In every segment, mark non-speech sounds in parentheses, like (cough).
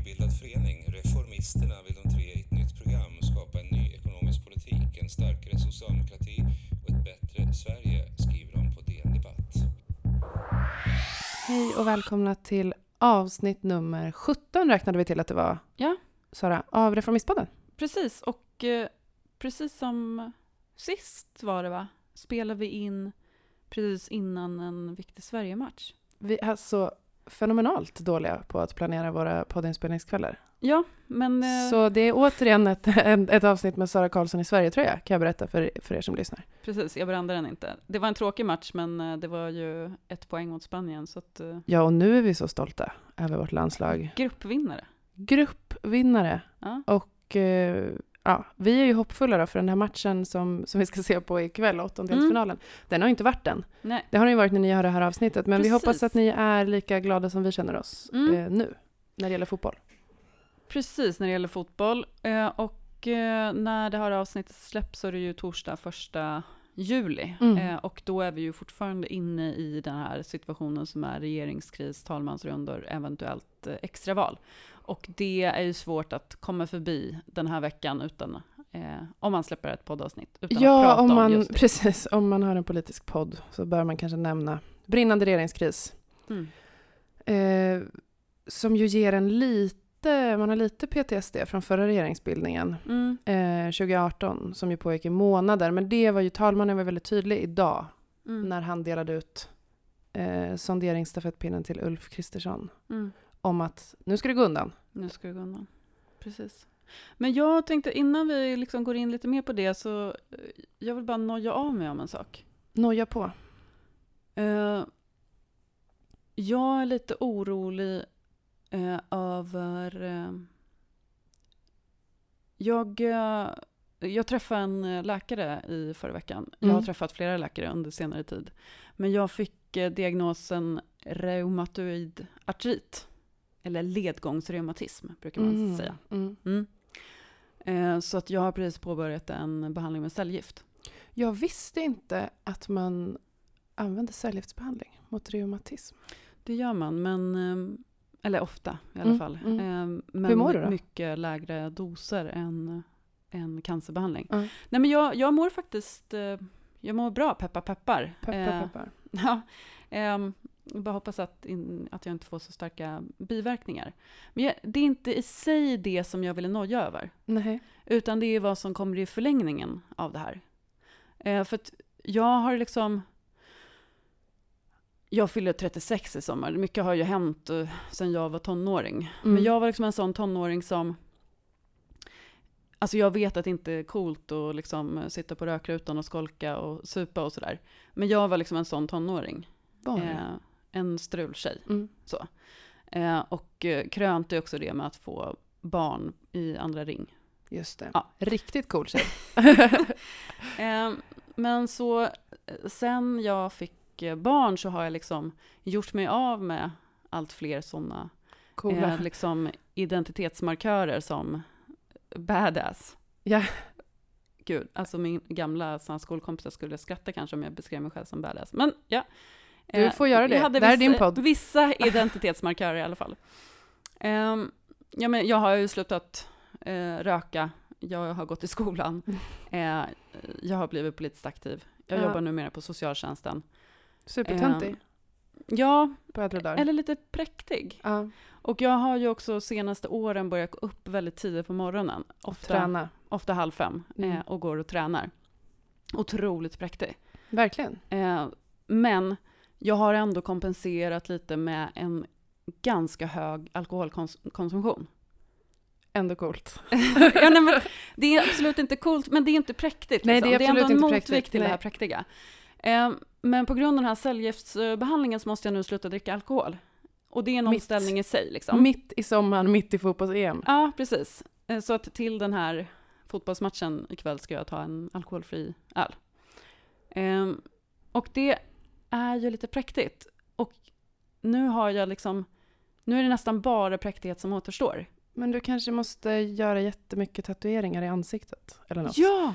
nybildad förening, Reformisterna, vill de tre i ett nytt program skapa en ny ekonomisk politik, en starkare socialdemokrati och ett bättre Sverige, skriver de på DN Debatt. Hej och välkomna till avsnitt nummer 17 räknade vi till att det var. Ja. Sara, av Reformistpodden. Precis, och eh, precis som sist var det va? Spelar vi in precis innan en viktig Sverige-match. Vi är så fenomenalt dåliga på att planera våra poddinspelningskvällar. Ja, men... Eh, Så det är återigen ett, ett avsnitt med Sara Karlsson i Sverige, tror jag, kan jag berätta för, för er som lyssnar. Precis, jag brände den inte. Det var en tråkig match, men eh, det var ju ett poäng mot Spanien, så att... Eh, Ja, och nu är vi så stolta över vårt landslag. gruppvinnare. Gruppvinnare. Ja. Och eh, ja, vi är ju hoppfulla då för den här matchen som, som vi ska se på ikväll, åttondelsfinalen. Den har ju inte varit än. Nej, Det har den ju varit när ni hör det här avsnittet, men vi Precis. hoppas att ni är lika glada som vi känner oss Mm. eh, nu, när det gäller fotboll. precis när det gäller fotboll. Eh, och eh, när det här avsnittet släpps så är det ju torsdag första juli. Mm. Eh, och då är vi ju fortfarande inne i den här situationen som är regeringskris, talmansrundor, eventuellt eh, extraval. Och det är ju svårt att komma förbi den här veckan utan, eh, om man släpper ett poddavsnitt, utan att Ja, prata om om man, just det. precis, om man har en politisk podd så bör man kanske nämna brinnande regeringskris, Mm. eh, som ju ger en lite, man har lite PTSD från förra regeringsbildningen. Mm. eh, 2018 som ju pågick i månader. Men det var ju, talmannen var väldigt tydlig idag Mm. när han delade ut eh, sonderingsstafettpinnen till Ulf Kristersson Mm. om att nu ska det gå undan. Nu ska det gå undan. Precis. Men jag tänkte innan vi liksom går in lite mer på det så eh, jag vill bara noja av mig om en sak. Noja på. Eh, jag är lite orolig eh, över... eh, jag, eh, jag träffade en eh, läkare i förra veckan. Jag har Mm. träffat flera läkare under senare tid. Men jag fick eh, diagnosen reumatoid artrit. Eller ledgångsreumatism, brukar man Mm, säga. Mm. Mm. Eh, så att jag har precis påbörjat en behandling med cellgift. Jag visste inte att man använde cellgiftsbehandling mot reumatism. Det gör man, men... eh, Eller ofta i alla Mm, fall. mm. Eh, Men Hur mår du då? mycket lägre doser än, än cancerbehandling. Ja. Nej, men jag, jag mår faktiskt... eh, Jag mår bra, peppar peppar. Peppar, Eh, peppar. (laughs) Ja, ehm, jag bara hoppas att, in, att jag inte får så starka biverkningar. Men jag, det är inte i sig det som jag ville noja över. Nej. Utan det är vad som kommer i förlängningen av det här. Eh, för att jag har liksom... Jag fyller 36 i sommar. Mycket har ju hänt eh, sen jag var tonåring. Mm. Men jag var liksom en sån tonåring som... Alltså jag vet att det inte är coolt att liksom eh, sitta på rökrutan och skolka och supa och sådär. Men jag var liksom en sån tonåring. Var? Eh, en strultjej. Mm. Så. Eh, och eh, krönte också det med att få barn i andra ring. Just det. Ja. Riktigt cool tjej. (laughs) Eh, men så sen jag fick eh, barn så har jag liksom gjort mig av med allt fler sådana Coola. eh, liksom identitetsmarkörer som badass. Ja. Gud, alltså min gamla skolkompisar skulle skratta kanske om jag beskrev mig själv som badass. Men ja. Du Eh, får göra det. jag hade Det här är vissa, din podd. Vissa (laughs) identitetsmarkörer i alla fall. Ehm, ja, men jag har ju slutat eh, röka. Jag har gått i skolan. (laughs) Eh, jag har blivit politiskt aktiv. Jag Ja. jobbar numera på socialtjänsten. Supertöntig Ja, på äldre dagar. eller lite präktig. Ja, Och jag har ju också senaste åren börjat gå upp väldigt tidigt på morgonen. Ofta, träna. ofta halv fem. Mm. Eh, och går och tränar. Otroligt präktig. Verkligen. Eh, men jag har ändå kompenserat lite med en ganska hög alkoholkonsumtion. Ändå coolt. (laughs) ja, nej, (laughs) det är absolut inte coolt, men det är inte präktigt. Nej, liksom. det är absolut ändå en inte motvikt präktigt, till det här nej. präktiga. Eh, men på grund av den här cellgiftsbehandlingen så måste jag nu sluta dricka alkohol. Och det är en Mitt. omställning i sig. Liksom. Mitt i sommaren, mitt i fotbolls-EM. Ja, precis. Eh, Så att till den här fotbollsmatchen ikväll ska jag ta en alkoholfri öl. Ehm, och det är ju lite präktigt. Och nu har jag liksom, nu är det nästan bara präktighet som återstår. Men du kanske måste göra jättemycket tatueringar i ansiktet? Eller något? Ja!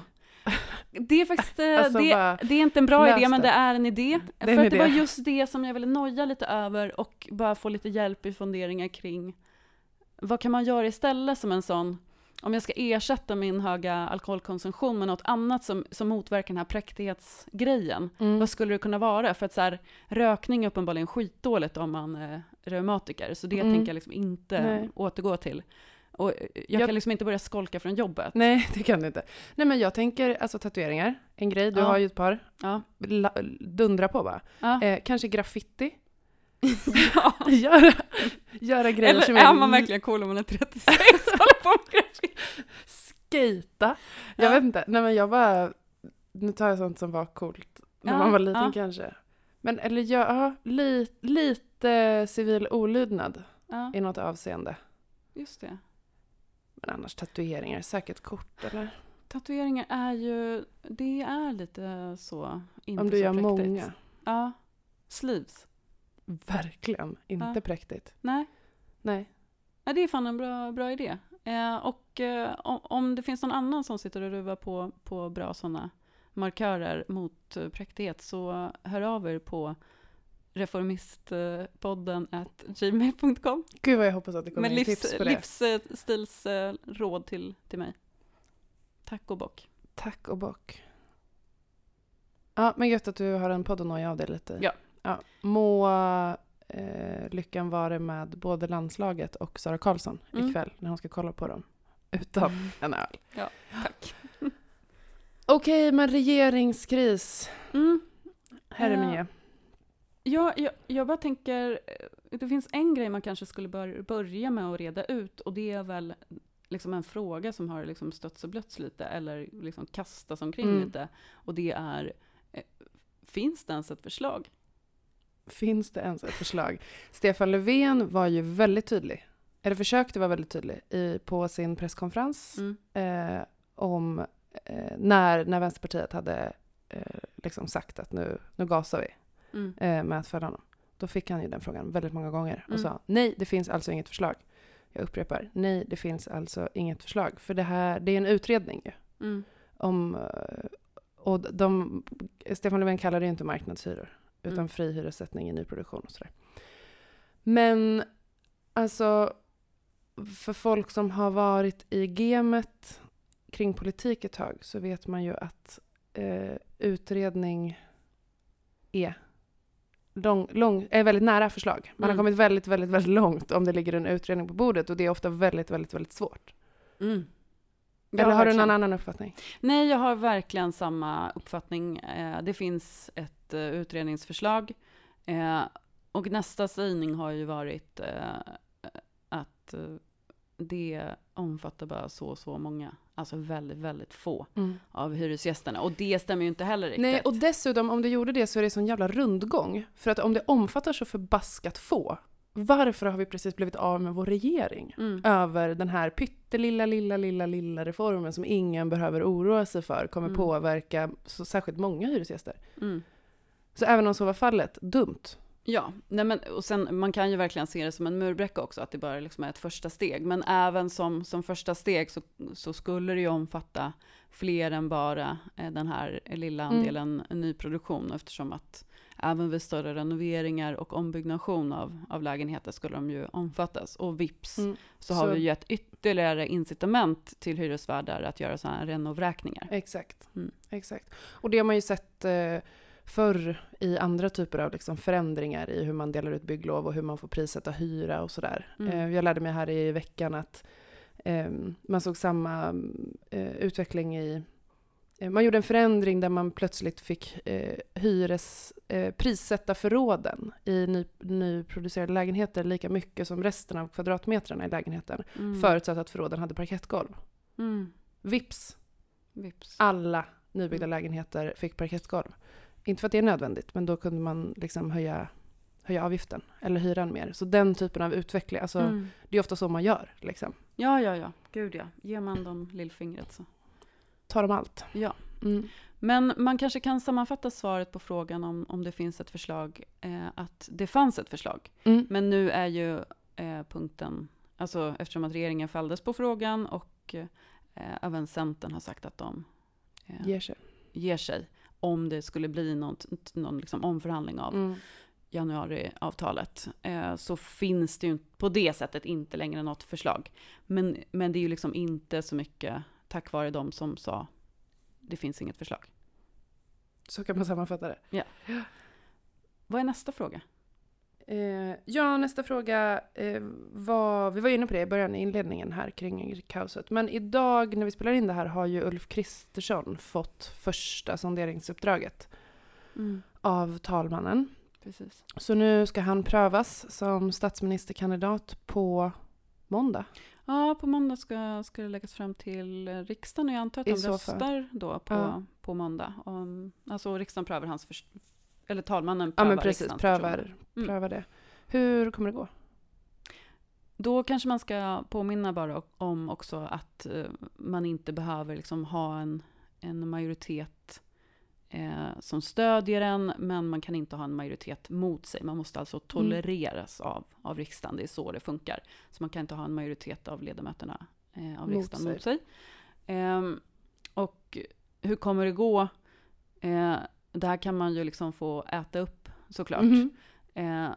Det är faktiskt, eh, Alltså, det, bara det är inte en bra idé, men det. är en idé. Det är en För att det idé. var just det som jag ville noja lite över och bara få lite hjälp i funderingar kring vad kan man göra istället som en sån, om jag ska ersätta min höga alkoholkonsumtion med något annat som, som motverkar den här präktighetsgrejen, Mm. vad skulle det kunna vara? För att så här, rökning är uppenbarligen skitdåligt om man är reumatiker, så det Mm. tänker jag liksom inte Nej. återgå till. Och eh, jag, Jag- kan liksom inte börja skolka från jobbet. Nej, det kan du inte. Nej, men jag tänker alltså tatueringar, en grej. Du Ja. har ju ett par. Ja. La, dundra på bara. Ja. Eh, kanske graffiti. (laughs) ja. (laughs) göra, göra grejer Eller som är man verkligen cool om man är 36 och håller på med grafik? Skata. Jag Ja. vet inte. Nej, men jag bara... Nu tar jag sånt som var coolt när man var liten kanske. Men eller ja, li, lite civil olydnad i något avseende. just det. Men annars tatueringar, säkert kort eller? Tatueringar är ju, det är lite så, inte Om du gör präktigt. många. Ja. Sleeves. Verkligen inte Ja. präktigt. Nej. Nej. Ja, det är fan en bra, bra idé. Eh, och eh, om, om det finns någon annan som sitter och ruvar på, på bra sådana markörer mot eh, präktighet så hör av er på reformistpodden at gmail.com Gud vad jag hoppas att det kommer med livs, tips på det. livsstilsråd till, till mig. Tack och bock. Tack och bock. Ja, men gött att du har en podd att noja av dig lite. Ja. ja. Må eh, lyckan vara med både landslaget och Sara Karlsson Mm. ikväll när hon ska kolla på dem. Utan (laughs) en öl. Ja, tack. Okej, men regeringskris. Mm. Herre Ja. min. Ja, jag, jag bara tänker, eh, det finns en grej man kanske skulle bör, börja med att reda ut och det är väl liksom en fråga som har liksom stötts och blötts lite eller liksom kastats omkring Mm. lite. Och det är, eh, finns det ens ett förslag? Finns det ens ett förslag? Stefan Löfven var ju väldigt tydlig, eller försökte vara väldigt tydlig, i, på sin presskonferens Mm. eh, om eh, när, när Vänsterpartiet hade eh, liksom sagt att nu, nu gasar vi Mm. eh, med att fälla honom. Då fick han ju den frågan väldigt många gånger och Mm. sa nej, det finns alltså inget förslag. Jag upprepar, nej, det finns alltså inget förslag. För det här, det är en utredning ju. Mm. Om, eh, och de, Stefan Löfven kallar det ju inte marknadshyror, utan Mm. fri hyressättning i nyproduktion och sådär. Men alltså, för folk som har varit i gamet kring politik ett tag så vet man ju att eh, utredning är, lång, lång, är väldigt nära förslag. Man Mm. har kommit väldigt, väldigt, väldigt långt om det ligger en utredning på bordet och det är ofta väldigt, väldigt, väldigt svårt. Mm. Eller har du verkligen. någon annan uppfattning? Nej, jag har verkligen samma uppfattning. Eh, Det finns ett eh, utredningsförslag. eh, Och nästa sägning har ju varit att det omfattar bara så så många. Alltså väldigt, väldigt få av hyresgästerna. Och det stämmer ju inte heller riktigt. Nej, och dessutom om det gjorde det så är det sån jävla rundgång. För att om det omfattar så förbaskat få, varför har vi precis blivit av med vår regering? Mm. Över den här pyttelilla, lilla, lilla, lilla reformen som ingen behöver oroa sig för kommer Mm. påverka så särskilt många hyresgäster. Mm. Så även om så var fallet, dumt. Ja, nej men, och sen, man kan ju verkligen se det som en murbräcka också, att det bara liksom är ett första steg. Men även som, som första steg så, så skulle det ju omfatta fler än bara eh, den här lilla Mm. andelen nyproduktion, eftersom att även vid större renoveringar och ombyggnation av, av lägenheter skulle de ju omfattas. Och vips Mm. så har Så- vi gett ytterligare incitament till hyresvärdar att göra sådana här renovräkningar. Exakt. Mm. Exakt. Och det har man ju sett eh, förr i andra typer av liksom förändringar i hur man delar ut bygglov och hur man får prissätta hyra och sådär. Mm. Eh, jag lärde mig här i veckan att eh, man såg samma eh, utveckling i eh, man gjorde en förändring där man plötsligt fick eh, hyres, eh, prissätta förråden i ny, nyproducerade lägenheter lika mycket som resten av kvadratmetrarna i lägenheten. Mm. Förutsatt att förråden hade parkettgolv. Mm. Vips! Vips. alla nybyggda Mm. lägenheter fick parkettgolv. Inte för att det är nödvändigt, men då kunde man liksom höja, höja avgiften eller hyran mer. Så den typen av utveckling, alltså, Mm. det är ofta så man gör. Liksom. Ja, ja, ja. Gud ja. Ger man dem lillfingret så. Tar de allt. Ja. Mm. Men man kanske kan sammanfatta svaret på frågan om, om det finns ett förslag, eh, att det fanns ett förslag. Mm. Men nu är ju eh, punkten, alltså eftersom att regeringen fälldes på frågan och eh, även Centern har sagt att de eh, Ger sig. ger sig om det skulle bli något, någon liksom omförhandling av Mm. januariavtalet eh, så finns det ju på det sättet inte längre något förslag. Men, men det är ju liksom inte så mycket tack vare de som sa det finns inget förslag. Så kan man sammanfatta det. Ja. Vad är nästa fråga? Eh, ja, nästa fråga eh, var, vi var inne på det i början i inledningen här kring kaoset. Men idag när vi spelar in det här har ju Ulf Kristersson fått första sonderingsuppdraget Mm, av talmannen. precis. Så nu ska han prövas som statsministerkandidat på måndag. Ja, på måndag ska, ska det läggas fram till riksdagen och jag antar att de röstar då på, Ja. på måndag. Om, alltså riksdagen prövar hans, förs- eller talmannen Ja, prövar men precis. riksdagens Prövar. Mm. prövar det. Hur kommer det gå? Då kanske man ska påminna bara om också att eh, man inte behöver liksom ha en, en majoritet eh, som stödjer en, men man kan inte ha en majoritet mot sig. Man måste alltså tolereras av, av riksdagen, det är så det funkar. Så man kan inte ha en majoritet av ledamöterna eh, av Mot riksdagen sig. mot sig. Ehm, och hur kommer det gå? Eh, det här kan man ju liksom få äta upp såklart. Mhm. Eh,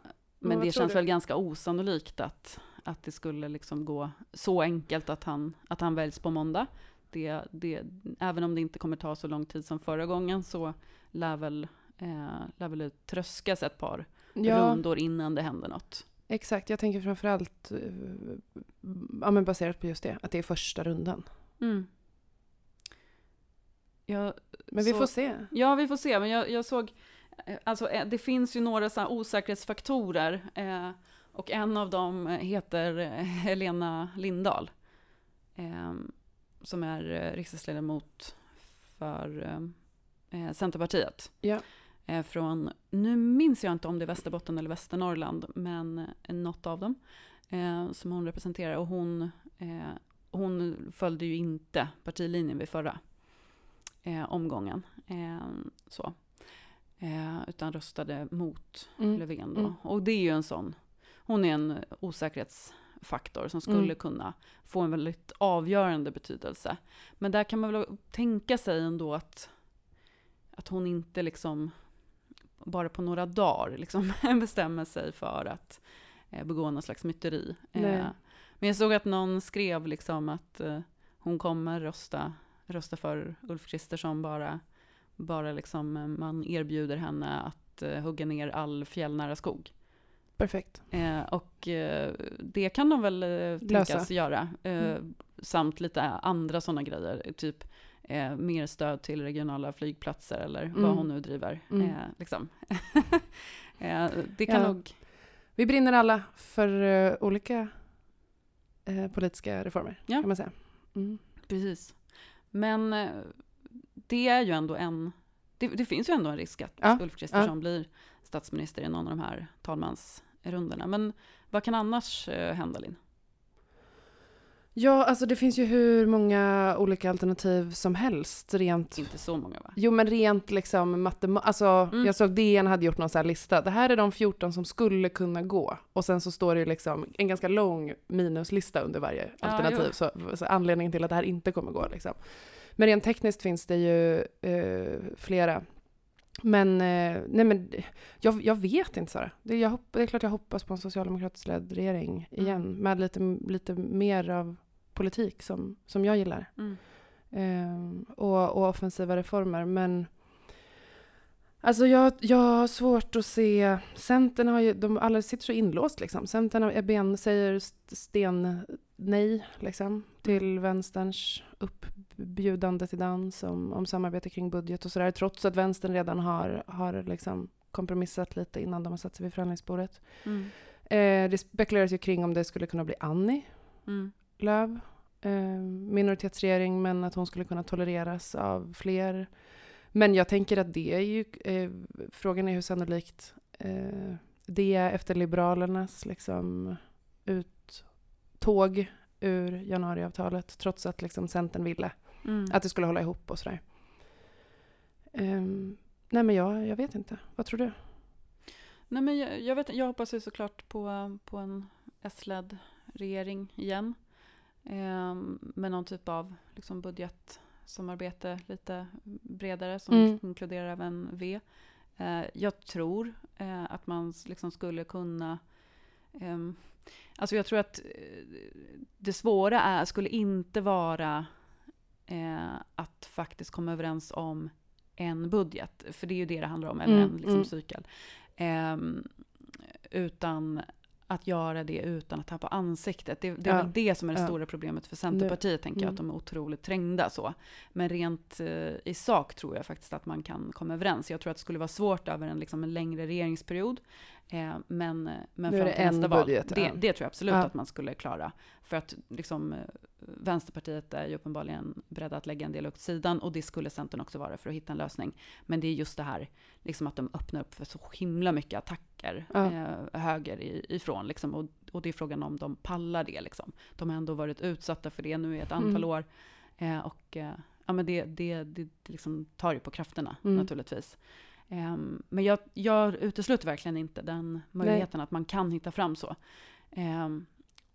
vad men det känns du? väl ganska osannolikt att, att det skulle liksom gå så enkelt att han, att han väljs på måndag. Det, det, även om det inte kommer ta så lång tid som förra gången så lär väl, eh, lär väl det tröskas ett par Ja, rundor innan det händer något. exakt. Jag tänker framförallt eh, ja, men baserat på just det, att det är första rundan. Mm. Jag, Men vi Så- får se. Ja, vi får se. Men jag, jag såg, eh, alltså eh, det finns ju några så osäkerhetsfaktorer. Eh, och en av dem eh, heter Helena Lindahl. Eh, som är riksdagsledamot för eh, Centerpartiet. Ja. Eh, från, nu minns jag inte om det är Västerbotten eller Västernorrland, men något av dem. Som hon representerar. Och hon, hon följde ju inte partilinjen vid förra eh, omgången. Eh, så. Eh, utan röstade mot Mm. Löfven då. Mm. Och det är ju en sån, hon är en osäkerhetsfaktor som skulle Mm. kunna få en väldigt avgörande betydelse. Men där kan man väl tänka sig ändå att, att hon inte liksom bara på några dagar liksom (laughs) bestämmer sig för att eh, begå någon slags myteri. Nej. Men jag såg att någon skrev liksom att hon kommer rösta, rösta för Ulf Kristersson bara, bara liksom eh, man erbjuder henne att eh, hugga ner all fjällnära skog. Perfekt. Eh, och eh, det kan de väl eh, tänkas Lösa. göra. Eh, Mm. Samt lite andra sådana grejer, typ eh, mer stöd till regionala flygplatser eller vad Mm. hon nu driver. Mm. Liksom. (laughs) det kan Ja. nog, Vi brinner alla för olika politiska reformer, Ja. kan man säga. Mm. precis. Men eh, det är ju ändå en, det, det finns ju ändå en risk att Ja. Ulf Kristersson blir statsminister i någon av de här talmansrundorna. Men vad kan annars eh, hända, Linn? Ja, alltså det finns ju hur många olika alternativ som helst rent Inte så många va? Jo men rent liksom matematiskt, alltså Mm. jag såg DN hade gjort någon sån här lista. Det här är de 14 som skulle kunna gå. Och sen så står det ju liksom en ganska lång minuslista under varje Ja, alternativ. så, så anledningen till att det här inte kommer gå liksom. Men rent tekniskt finns det ju eh, flera. Men, eh, nej men jag, jag vet inte Sara. Det, jag hopp, det är klart jag hoppas på en socialdemokratisk ledd regering igen. Mm. Med lite, lite mer av politik som, som jag gillar. Mm. Ehm, och, och offensiva reformer. Men alltså jag, jag har svårt att se... Centern har ju, de alla sitter så inlåst liksom. Centern har- ben, säger st- sten nej liksom, till vänsterns uppbjudande till dans om, om samarbete kring budget och sådär. Trots att vänstern redan har, har liksom kompromissat lite innan de har satt sig vid förhandlingsbordet. Mm. Eh, det spekuleras ju kring om det skulle kunna bli Annie Mm. Lööf, eh, minoritetsregering, men att hon skulle kunna tolereras av fler. Men jag tänker att det är ju, eh, frågan är hur sannolikt eh, det är efter Liberalernas liksom, uttåg ur januariavtalet, trots att liksom, Centern ville Mm. att det skulle hålla ihop och sådär. Ehm, nej men jag, jag vet inte, vad tror du? Nej, men jag, jag, vet, jag hoppas ju såklart på, på en S-ledd regering igen. Ehm, med någon typ av liksom, budgetsamarbete lite bredare som Mm. inkluderar även V. Eh, jag tror eh, att man liksom skulle kunna... ehm, alltså jag tror att eh, det svåra är, skulle inte vara eh, att faktiskt komma överens om en budget, för det är ju det det handlar om, eller Mm, en liksom, mm. cykel. Ehm, utan att göra det utan att tappa ansiktet. Det, det är Ja, väl det som är det ja. stora problemet för Centerpartiet, tänker jag, Mm. att de är otroligt trängda så. Men rent eh, i sak tror jag faktiskt att man kan komma överens. Jag tror att det skulle vara svårt över en, liksom, en längre regeringsperiod. Eh, men men Nu är fram det till nästa val, budget, det, ja. det tror jag absolut Ja. att man skulle klara. För att liksom, eh, Vänsterpartiet är ju uppenbarligen beredda att lägga en del åt sidan och det skulle Centern också vara för att hitta en lösning. Men det är just det här liksom att de öppnar upp för så himla mycket attacker Ja. eh, höger ifrån. Liksom, och, och det är frågan om de pallar det. Liksom. De har ändå varit utsatta för det nu i ett antal Mm. år. Eh, och eh, ja, men det, det, det, det liksom tar ju på krafterna Mm. naturligtvis. Ehm, men jag, jag utesluter verkligen inte den möjligheten att man kan hitta fram så. Ehm,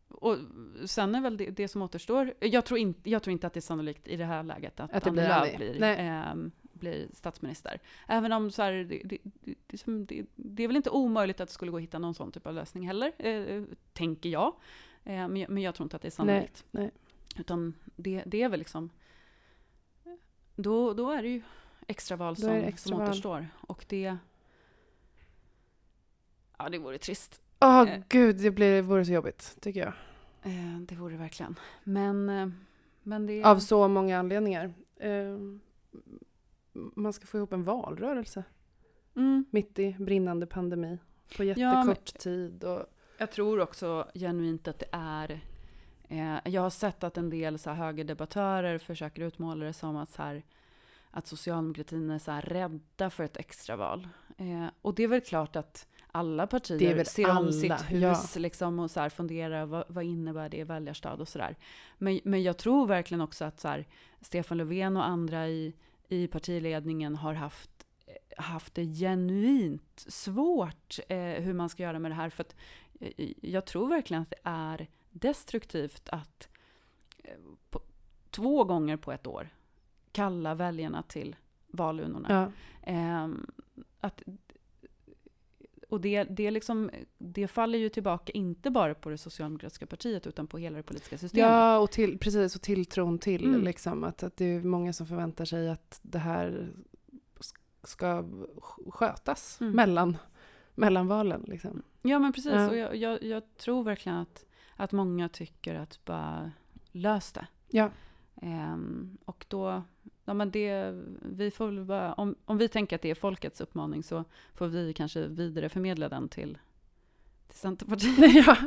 och sen är väl det, det som återstår, jag tror, in, jag tror inte att det är sannolikt i det här läget att, Att Annie blir Lööf blir, Nej. ehm, blir statsminister. Även om så här, det, det, det, är väl inte omöjligt att det skulle gå att hitta någon sån typ av lösning heller, eh, tänker jag. Eh, men, jag- men jag tror inte att det är sannolikt. nej. Utan det, det är väl liksom, då, då är det ju extraval som, det som extraval. återstår. Och det, ja det vore trist. Åh Eh. gud, det blir, vore så jobbigt, tycker jag. Eh, det vore verkligen. Men, eh, men det... Av så många anledningar. Eh, man ska få ihop en valrörelse mm, mitt i brinnande pandemi. På Ja, jättekort tid. Och, jag tror också genuint att det är... Eh, jag har sett att en del så här, högerdebattörer försöker utmåla det som att, så här, att socialdemokratin är så här, rädda för ett extraval. Eh, och det är väl klart att alla partier ser om alla, sitt hus ja. liksom, och så här, funderar vad, vad innebär det i väljarstöd och sådär. Men, men jag tror verkligen också att så här, Stefan Löfven och andra i, i partiledningen har haft, eh, haft det genuint svårt eh, hur man ska göra med det här. För att, eh, jag tror verkligen att det är destruktivt att eh, på, två gånger på ett år kalla väljarna till valurnorna. ja. Ehm, att, och det, det, liksom, det faller ju tillbaka inte bara på det socialdemokratiska partiet utan på hela det politiska systemet. ja, och till, precis. Och tilltron till Mm. liksom, att, att det är många som förväntar sig att det här ska sk- skötas Mm. mellan, mellan valen. Liksom. Ja, men precis. Ja. Och jag, jag, jag tror verkligen att, att många tycker att bara lös det. Ja. Ehm, och då, ja men det, vi får väl bara, om, om vi tänker att det är folkets uppmaning så får vi kanske vidareförmedla den till, till Centerpartiet. (laughs) ja.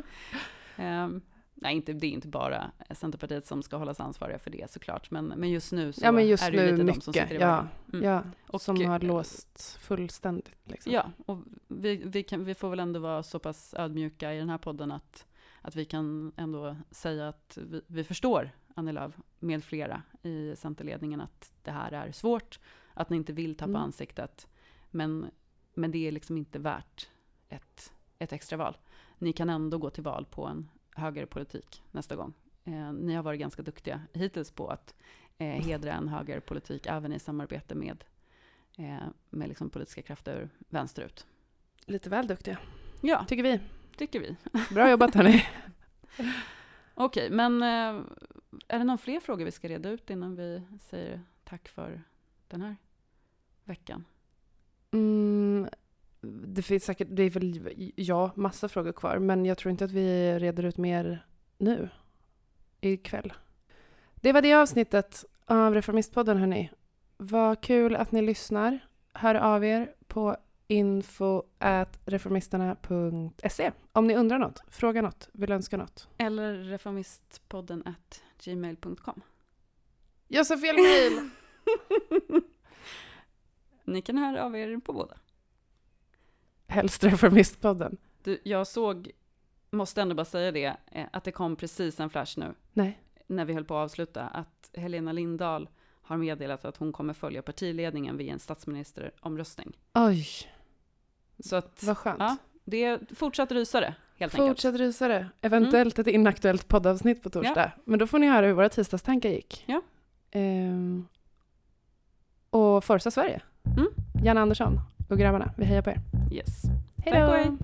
Ehm, nej, inte, det är inte bara Centerpartiet som ska hållas ansvariga för det såklart, men, men just nu så ja, men just är det ju nu lite de som mycket. sitter i Ja. Mm. ja, Och, som har eh, låst fullständigt. Liksom. Ja, och vi, vi, kan, vi får väl ändå vara så pass ödmjuka i den här podden att, att vi kan ändå säga att vi, vi förstår Annie Lööf med flera i Centerledningen att det här är svårt, att ni inte vill tappa Mm. ansiktet, men, men det är liksom inte värt ett, ett extra val. Ni kan ändå gå till val på en högerpolitik nästa gång. Eh, ni har varit ganska duktiga hittills på att eh, hedra en högerpolitik även i samarbete med, eh, med liksom politiska krafter vänsterut. Lite väl duktiga, Ja, tycker vi. tycker vi. Bra jobbat hörni. (laughs) Okej, men eh, är det någon fler frågor vi ska reda ut innan vi säger tack för den här veckan? Mm, det finns säkert, det är väl, ja, massa frågor kvar. Men jag tror inte att vi reder ut mer nu, ikväll. Det var det avsnittet av Reformistpodden hörni. Vad kul att ni lyssnar. Hör av er på info reformisterna.se om ni undrar något, frågar något, vill önska något. Eller reformistpodden at gmail.com. Jag sa fel mejl! (laughs) Ni kan höra av er på båda. Helst Reformistpodden. Du, jag såg, måste ändå bara säga det, eh, att det kom precis en flash nu, Nej. när vi höll på att avsluta, att Helena Lindahl har meddelat att hon kommer följa partiledningen vid en statsministeromröstning. Oj, Så att vad skönt. Ja, det är fortsatt rysare, helt enkelt. Fortsätt rysare. Eventuellt ett inaktuellt poddavsnitt på torsdag. Men då får ni höra hur våra tisdagstankar gick. Ja. Ehm, och Forza Sverige. Mm. Janne Andersson. och grabbarna. Vi hejar på er. Yes. Hej då!